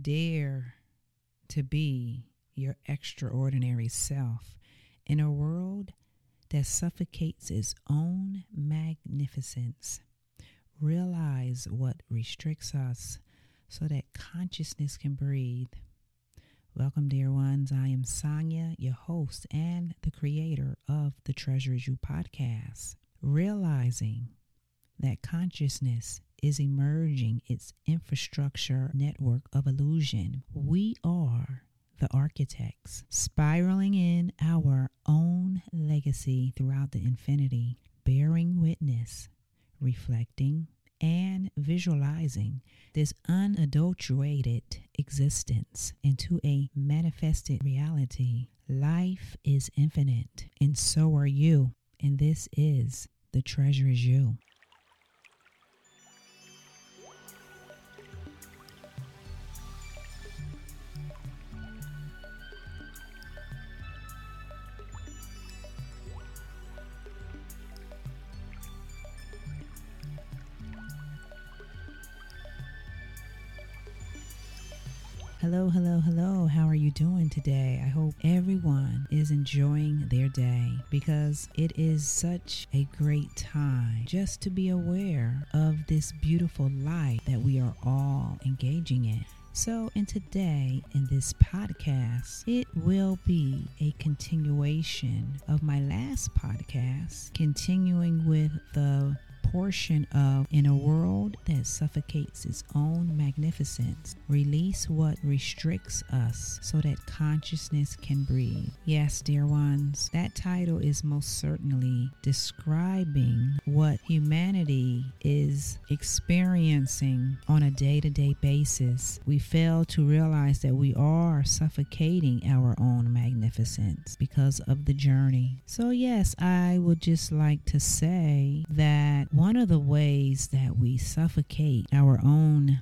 Dare to be your extraordinary self in a world that suffocates its own magnificence. Realize what restricts us so that consciousness can breathe. Welcome, dear ones. I am Sonia, your host and the creator of the Treasures You podcast. Realizing that consciousness is emerging its infrastructure network of illusion. We are the architects, spiraling in our own legacy throughout the infinity, bearing witness, reflecting, and visualizing this unadulterated existence into a manifested reality. Life is infinite, and so are you, and this is the treasure is you. Hello, hello, hello. How are you doing today? I hope everyone is enjoying their day because it is such a great time just to be aware of this beautiful life that we are all engaging in. So, in today, in this podcast, it will be a continuation of my last podcast, continuing with the portion of In a World That Suffocates Its Own Magnificence. Release what restricts us so that consciousness can breathe. Yes, dear ones, that title is most certainly describing what humanity is experiencing on a day to day basis. We fail to realize that we are suffocating our own magnificence because of the journey. So, yes, I would just like to say that one of the ways that we suffocate our own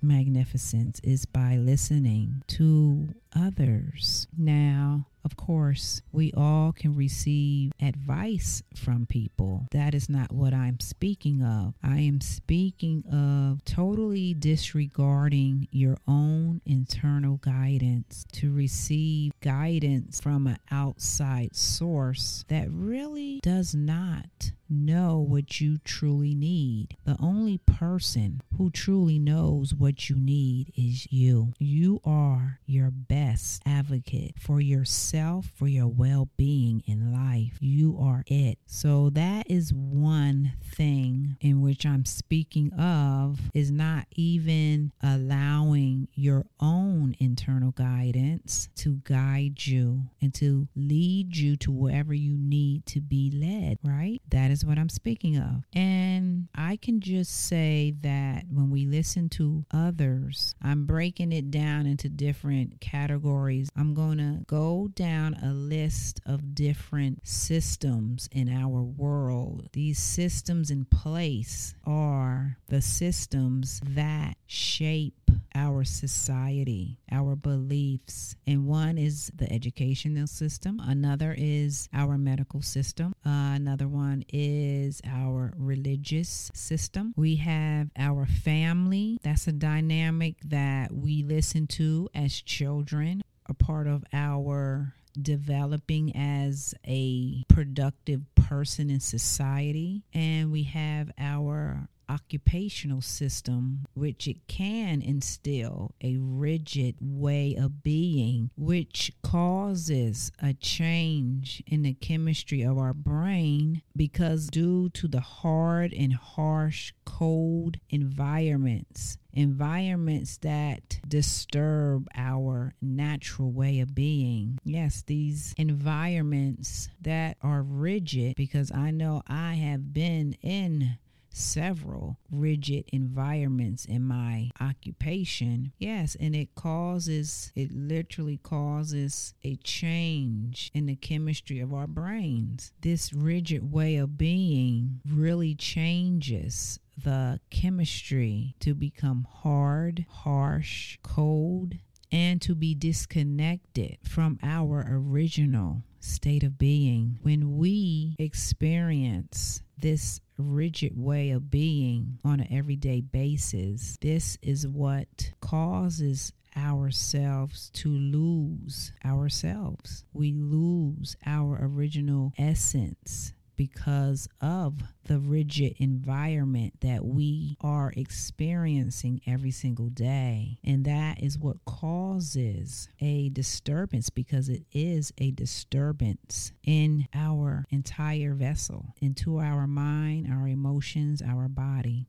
magnificence is by listening to others. Now, of course, we all can receive advice from people. That is not what I'm speaking of. I am speaking of totally disregarding your own internal guidance to receive guidance from an outside source that really does not know what you truly need. The only person who truly knows what you need is you. You are your best advocate for yourself, for your well being in life. You are it. So, that is one thing in which I'm speaking of is not even allowing your own internal guidance to guide you and to lead you to wherever you need to be led, right? That is is what I'm speaking of. And I can just say that when we listen to others, I'm breaking it down into different categories. I'm going to go down a list of different systems in our world. These systems in place are the systems that shape our society, our beliefs. And one is the educational system, another is our medical system, uh, another one is our religious system. We have our family, that's a dynamic that we listen to as children, a part of our developing as a productive person in society. And we have our occupational system, which it can instill a rigid way of being, which causes a change in the chemistry of our brain because, due to the hard and harsh, cold environments, environments that disturb our natural way of being. Yes, these environments that are rigid, because I know I have been in several rigid environments in my occupation. Yes, and it causes, it literally causes a change in the chemistry of our brains. This rigid way of being really changes the chemistry to become hard, harsh, cold, and to be disconnected from our original state of being. When we experience this rigid way of being on an everyday basis, this is what causes ourselves to lose ourselves. We lose our original essence because of the rigid environment that we are experiencing every single day. And that is what causes a disturbance because it is a disturbance in our entire vessel, into our mind, our emotions, our body.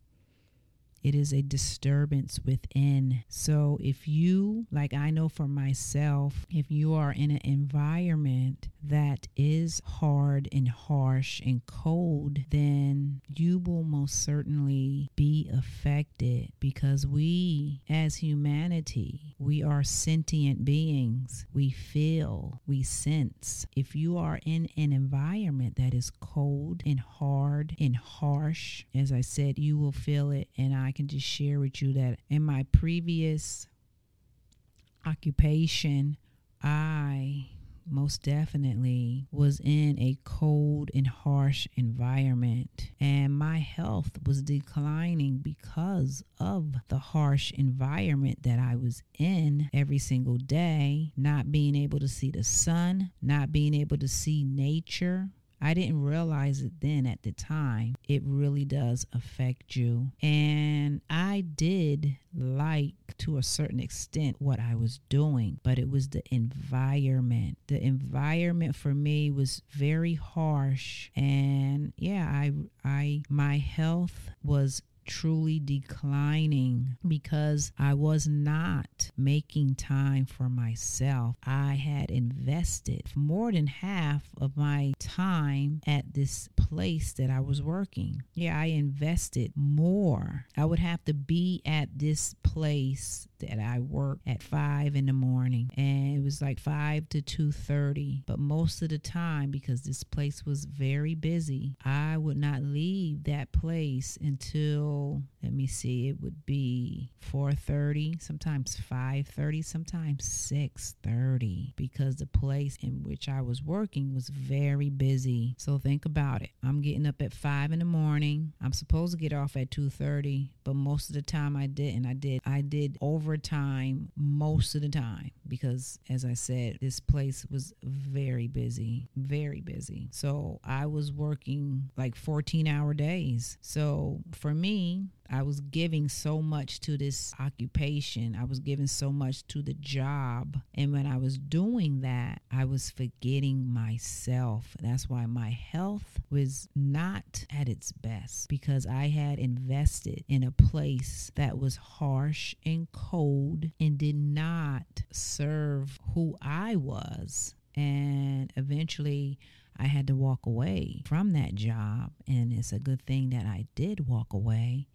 It is a disturbance within. So, if you, like I know for myself, if you are in an environment that is hard and harsh and cold, then you will most certainly be affected because we, as humanity, we are sentient beings. We feel, we sense. If you are in an environment that is cold and hard and harsh, as I said, you will feel it. And I can just share with you that in my previous occupation, I most definitely was in a cold and harsh environment. And my health was declining because of the harsh environment that I was in every single day not being able to see the sun not being able to see nature I didn't realize it then at the time. It really does affect you. And I did like to a certain extent what I was doing, but it was the environment. The environment for me was very harsh and yeah, I I my health was truly declining because I was not making time for myself. I had invested more than half of my time at this place that I was working. Yeah, I invested more. I would have to be at this place that I worked at five in the morning, and it was like five to two thirty. But most of the time, because this place was very busy, I would not leave that place until let me see, it would be four thirty, sometimes five thirty, sometimes six thirty, because the place in which I was working was very busy. So think about it. I'm getting up at five in the morning. I'm supposed to get off at two thirty, but most of the time I didn't. I did I did overtime most of the time because as I said, this place was very busy, very busy. So I was working like 14 hour days. So for me, I was giving so much to this occupation. I was giving so much to the job. And when I was doing that, I was forgetting myself. That's why my health was not at its best because I had invested in a place that was harsh and cold and did not serve who I was. And eventually, I had to walk away from that job. And it's a good thing that I did walk away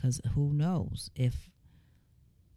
because who knows if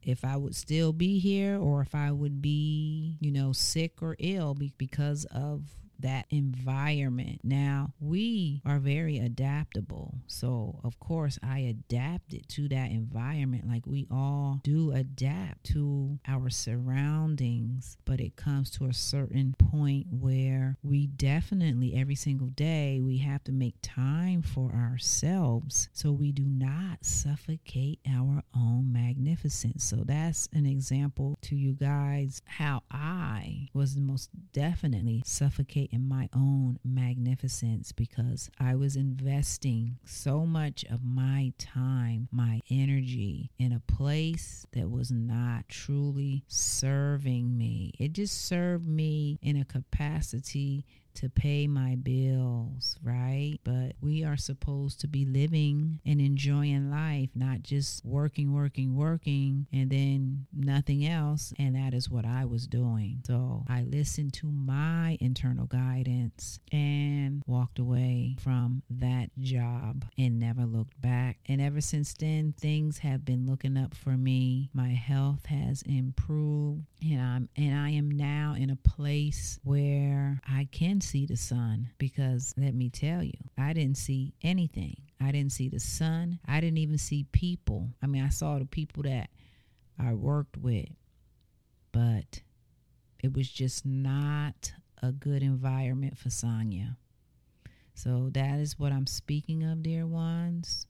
if I would still be here or if I would be, you know, sick or ill because of that environment. Now, we are very adaptable. So, of course, I adapted to that environment like we all do adapt to our surroundings. But it comes to a certain point where we definitely, every single day, we have to make time for ourselves so we do not suffocate our own magnificence. So, that's an example to you guys how I was most definitely suffocating in my own magnificence because I was investing so much of my time, my energy in a place that was not truly serving me. It just served me in a capacity to pay my bills, right? But we are supposed to be living and enjoying life, not just working, working, working, and then nothing else. And that is what I was doing. So I listened to my internal guidance and walked away from that job and never looked back. And ever since then, things have been looking up for me. My health has improved, and I'm and I am now in a place where I can see the sun because let me tell you, I didn't see anything. I didn't see the sun. I didn't even see people. I mean, I saw the people that I worked with, but it was just not a good environment for Sonya. So that is what I'm speaking of, dear ones.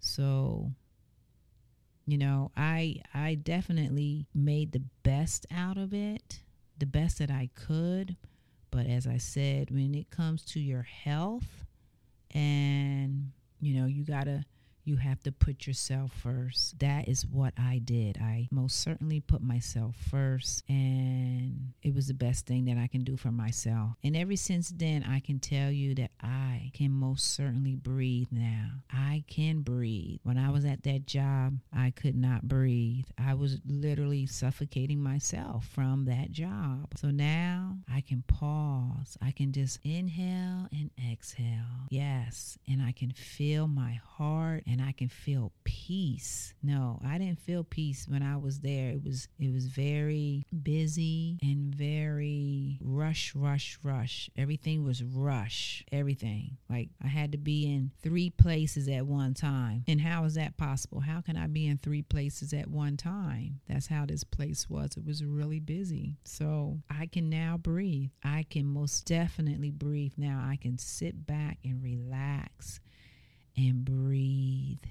So you know, I I definitely made the best out of it, the best that I could. But as I said, when it comes to your health and you know, you got to you have to put yourself first. That is what I did. I most certainly put myself first, and it was the best thing that I can do for myself. And ever since then, I can tell you that I can most certainly breathe now. I can breathe. When I was at that job, I could not breathe. I was literally suffocating myself from that job. So now I can pause. I can just inhale and exhale. Yes. And I can feel my heart and I can feel peace. No, I didn't feel peace when I was there. It was it was very busy and very rush, rush, rush. Everything was rush. Everything. Like I had to be in three places at one time. And how is that possible? How can I be in three places at one time? That's how this place was. It was really busy. So I can now breathe. I can most definitely breathe now. I can sit back and relax and breathe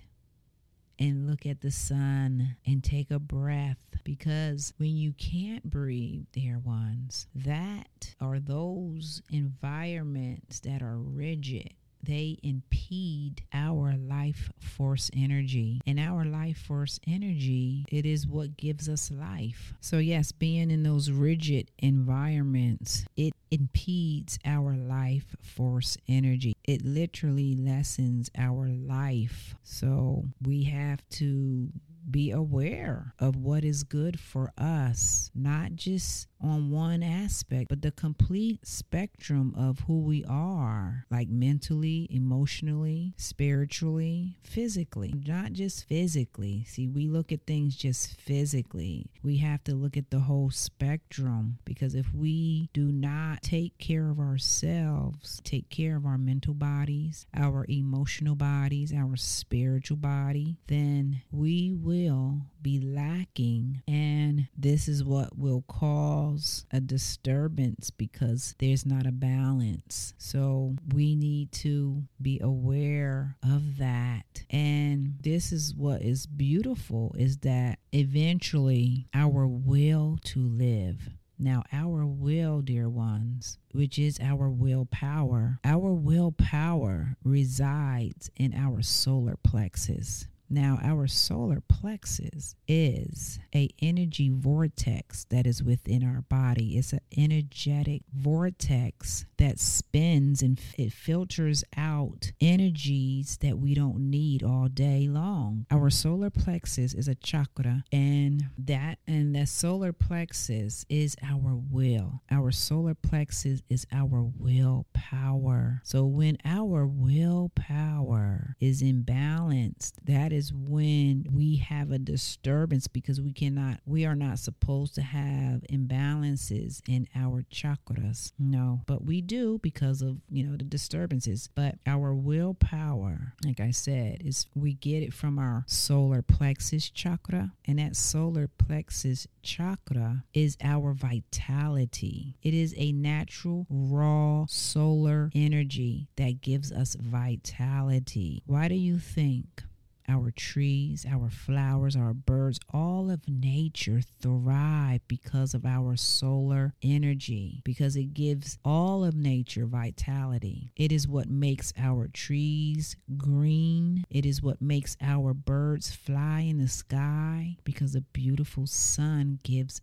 and look at the sun and take a breath because when you can't breathe, dear ones, that are those environments that are rigid they impede our life force energy. And our life force energy, it is what gives us life. So, yes, being in those rigid environments, it impedes our life force energy. It literally lessens our life. So, we have to be aware of what is good for us, not just on one aspect, but the complete spectrum of who we are, like mentally, emotionally, spiritually, physically, not just physically. See, we look at things just physically. We have to look at the whole spectrum because if we do not take care of ourselves, take care of our mental bodies, our emotional bodies, our spiritual body, then we will be lacking. And this is what will cause a disturbance because there's not a balance. So we need to be aware of that. And this is what is beautiful is that eventually our will to live now, our will, dear ones, which is our willpower, our willpower resides in our solar plexus. Now, our solar plexus is a energy vortex that is within our body. It's an energetic vortex that spins and it filters out energies that we don't need all day long. Our solar plexus is a chakra and that and the solar plexus is our will. Our solar plexus is our willpower. So when our willpower is imbalanced, that is is when we have a disturbance because we cannot, we are not supposed to have imbalances in our chakras. No, but we do because of, you know, the disturbances. But our willpower, like I said, is we get it from our solar plexus chakra. And that solar plexus chakra is our vitality. It is a natural, raw solar energy that gives us vitality. Why do you think our trees, our flowers, our birds, all of nature thrive because of our solar energy, because it gives all of nature vitality. It is what makes our trees green. It is what makes our birds fly in the sky because the beautiful sun gives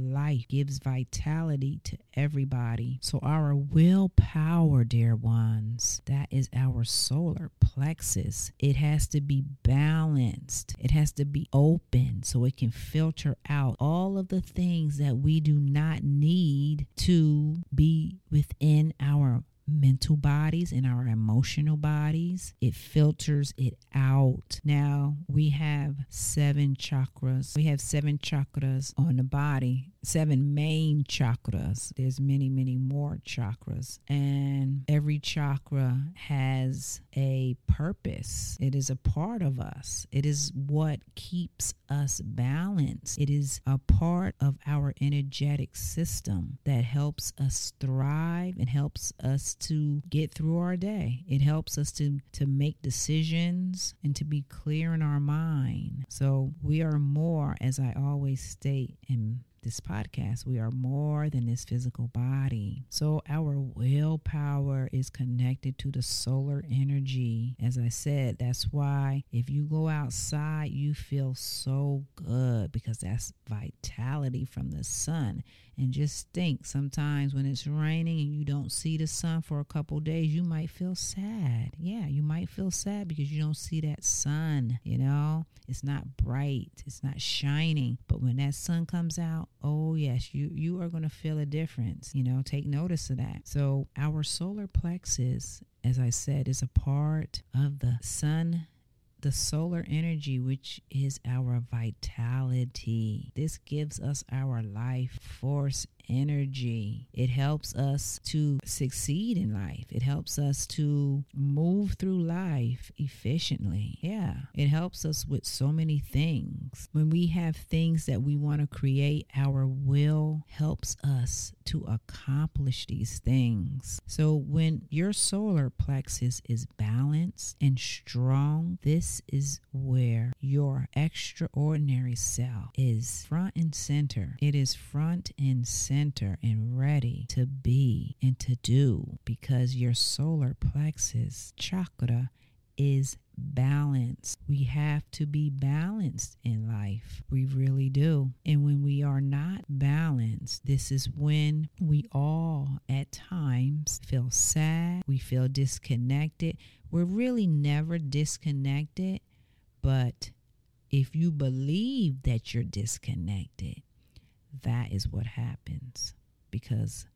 life, gives vitality to everybody. So, our willpower, dear ones, that is our solar plexus. It has to be balanced, it has to be open so it can filter out all of the things that we do not need to be within our mental bodies and our emotional bodies. It filters it out. Now we have seven chakras. We have seven chakras on the body, seven main chakras. There's many, many more chakras. And every chakra has a purpose. It is a part of us. It is what keeps us balanced. It is a part of our energetic system that helps us thrive and helps us to get through our day. It helps us to to make decisions and to be clear in our mind. So we are more, as I always state in this podcast, we are more than this physical body. So our willpower is connected to the solar energy. As I said, that's why if you go outside, you feel so good because that's vitality from the sun. And just think sometimes when it's raining and you don't see the sun for a couple days, you might feel sad. Yeah, you might feel sad because you don't see that sun, you know? It's not bright, it's not shining. But when that sun comes out, oh yes, you you are going to feel a difference. You know, take notice of that. So our solar plexus as I said, is a part of the sun the solar energy, which is our vitality. This gives us our life force energy. It helps us to succeed in life. It helps us to move through life efficiently. Yeah, it helps us with so many things. When we have things that we want to create, our will helps us to accomplish these things. So when your solar plexus is balanced and strong, this is where your extraordinary self is front and center. It is front and center center and ready to be and to do because your solar plexus chakra is balanced. We have to be balanced in life. We really do. And when we are not balanced, this is when we all at times feel sad, we feel disconnected. We're really never disconnected, but if you believe that you're disconnected, that is what happens because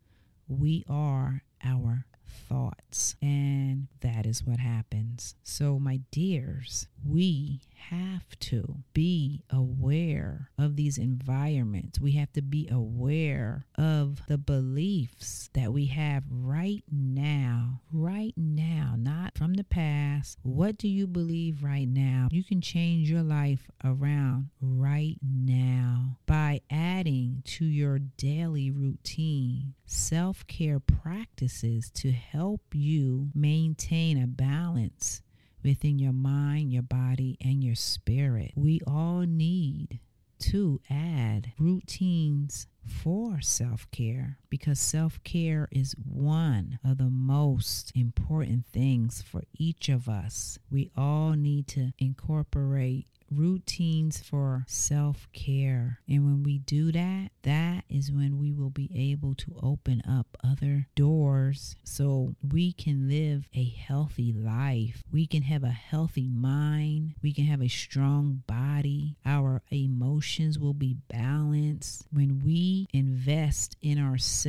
we are our thoughts. And that is what happens. So, my dears, we have to be aware of these environments. We have to be aware of the beliefs that we have right now, right now, not from the past. What do you believe right now? You can change your life around right now by adding to your daily routine self care practices to help you maintain a balance within your mind, your body, and your spirit. We all need to add routines for self care because self care is one of the most important things for each of us. We all need to incorporate routines for self care. And when we do that, that is when we will be able to open up other doors so we can live a healthy life. We can have a healthy mind. We can have a strong body. Our emotions will be balanced. When we invest in ourselves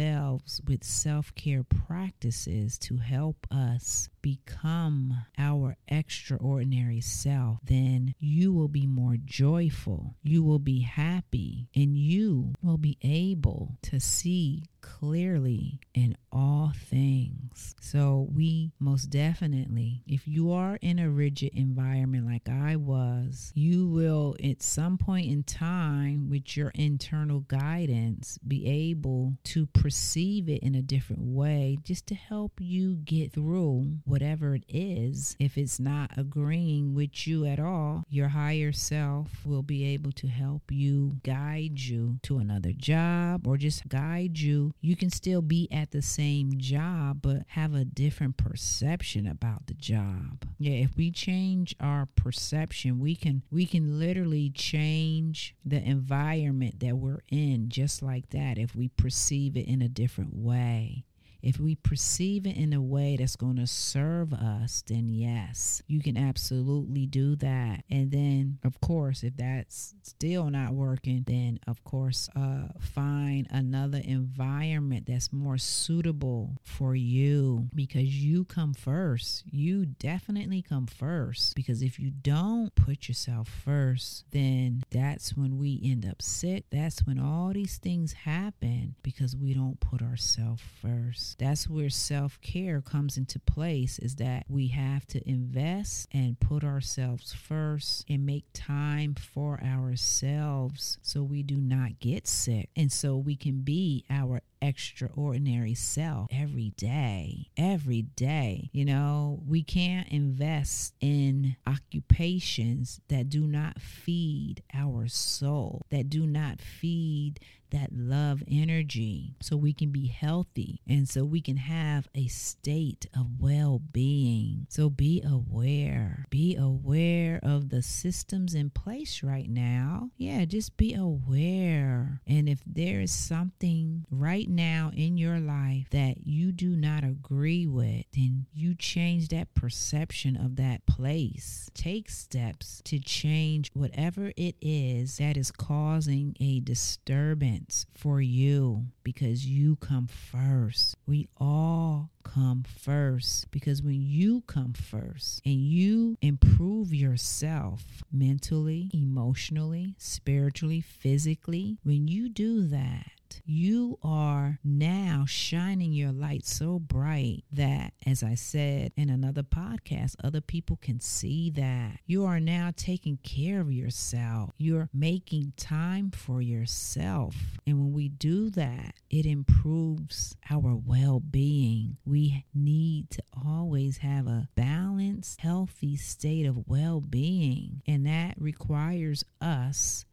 with self care practices to help us become our extraordinary self, then you will be more joyful, you will be happy, and you will be able to see clearly in all things. So, we most definitely, if you are in a rigid environment like I was, you will at some point in time, with your internal guidance, be able to perceive it in a different way just to help you get through whatever it is. If it's not agreeing with you at all, your higher self will be able to help you guide you to another job or just guide you you can still be at the same job, but have a different perception about the job. Yeah, if we change our perception, we can we can literally change the environment that we're in just like that if we perceive it in a different way. If we perceive it in a way that's going to serve us, then yes, you can absolutely do that. And then, of course, if that's still not working, then of course, uh, find another environment that's more suitable for you because you come first. You definitely come first because if you don't put yourself first, then that's when we end up sick. That's when all these things happen because we don't put ourselves first. That's where self care comes into place is that we have to invest and put ourselves first and make time for ourselves so we do not get sick. And so we can be our extraordinary self every day. Every day. You know, we can't invest in occupations that do not feed our soul, that do not feed that love energy so we can be healthy and so we can have a state of well being. So be aware. Be aware of the systems in place right now. Yeah, just be aware. And if there is something right now in your life that you do not agree with, then you change that perception of that place. Take steps to change whatever it is that is causing a disturbance for you because you come first. We all come first because when you come first and you improve yourself mentally, emotionally, spiritually, physically, when you do that, you are now shining your light so bright that, as I said in another podcast, other people can see that. You are now taking care of yourself. You're making time for yourself. And when we do that, it improves our well being. We need to always have a balanced, healthy state of well being. And that requires us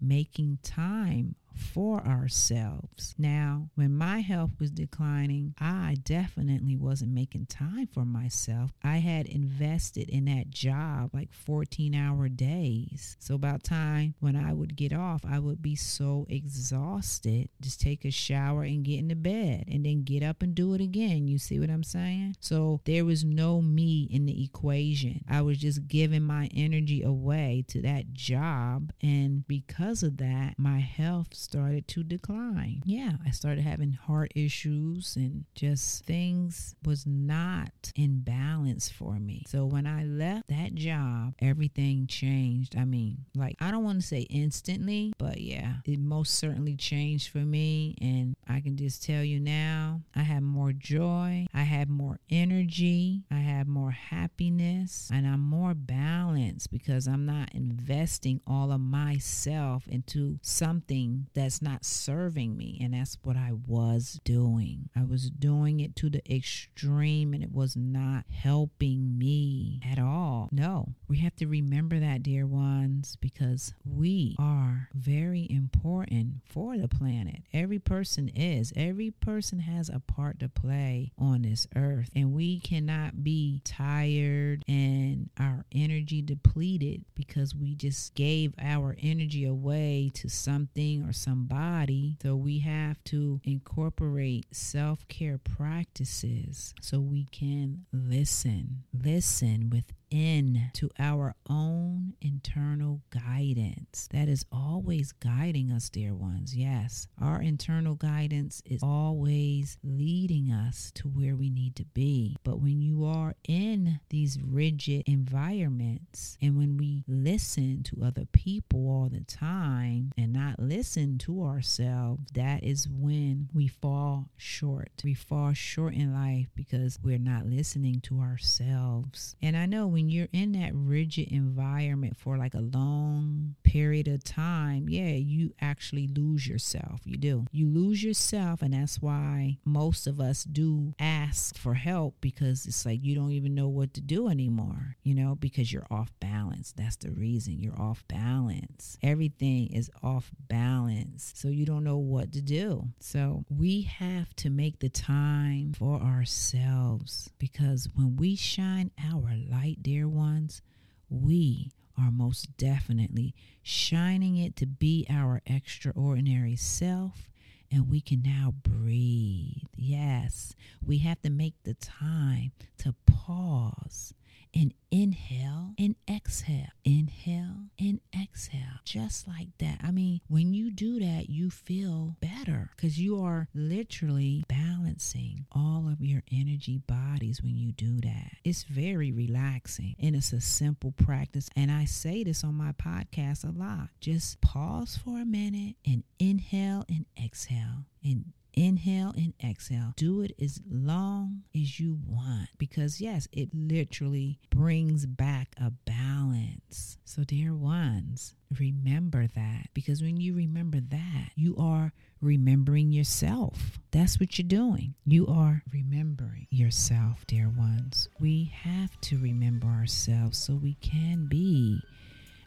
making time for ourselves. Now, when my health was declining, I definitely wasn't making time for myself. I had invested in that job like 14 hour days. So about time when I would get off, I would be so exhausted. Just take a shower and get into bed and then get up and do it again. You see what I'm saying? So there was no me in the equation. I was just giving my energy away to that job. And because of that, my health started to decline. Yeah, I started having heart issues and just things was not in balance for me. So when I left that job, everything changed. I mean, like I don't want to say instantly, but yeah, it most certainly changed for me and I can just tell you now, I have more joy, I have more energy, I have more happiness, and I'm more balanced because I'm not investing all of myself into something that's not serving me. And that's what I was doing. I was doing it to the extreme and it was not helping me at all. No, we have to remember that, dear ones, because we are very important for the planet. Every person is, every person has a part to play on this earth. And we cannot be tired and our energy depleted because we just gave our energy away to something or something somebody. So we have to incorporate self care practices so we can listen. Listen with in to our own internal guidance that is always guiding us, dear ones. Yes, our internal guidance is always leading us to where we need to be. But when you are in these rigid environments and when we listen to other people all the time and not listen to ourselves, that is when we fall short. We fall short in life because we're not listening to ourselves. And I know when you're in that rigid environment for like a long period of time, yeah, you actually lose yourself. You do. You lose yourself, and that's why most of us do ask for help because it's like you don't even know what to do anymore, you know, because you're off balance. That's the reason you're off balance. Everything is off balance. So you don't know what to do. So we have to make the time for ourselves because when we shine our light, dear ones, we are most definitely shining it to be our extraordinary self. And we can now breathe. Yes, we have to make the time to pause and inhale and exhale. Inhale and exhale. Just like that. I mean, when you do that, you feel better because you are literally balancing all of your energy bodies when you do that. It's very relaxing and it's a simple practice. And I say this on my podcast a lot. Just pause for a minute and inhale and exhale and inhale and exhale. Do it as long as you want because, yes, it literally brings back a balance. So, dear ones, remember that because when you remember that, you are remembering yourself. That's what you're doing. You are remembering yourself, dear ones. We have to remember ourselves so we can be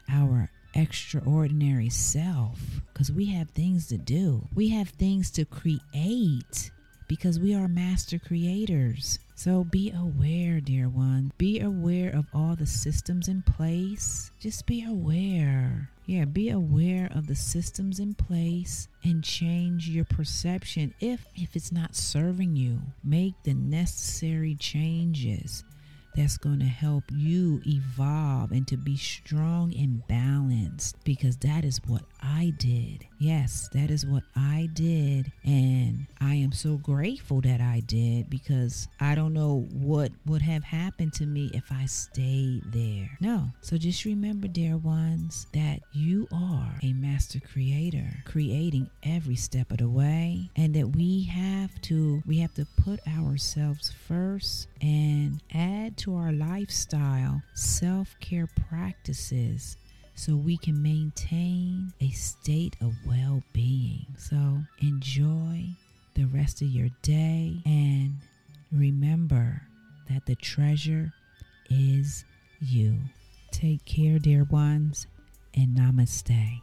our extraordinary self because we have things to do. We have things to create because we are master creators. So be aware, dear one. Be aware of all the systems in place. Just be aware. Yeah, be aware of the systems in place and change your perception if if it's not serving you. Make the necessary changes that's going to help you evolve and to be strong and balanced because that is what I did. Yes, that is what I did. And I am so grateful that I did because I don't know what would have happened to me if I stayed there. No. So just remember, dear ones, that you are a master creator, creating every step of the way, and that we have to we have to put ourselves first and add to our lifestyle self-care practices so we can maintain a state of well being. So enjoy the rest of your day and remember that the treasure is you. Take care, dear ones, and namaste.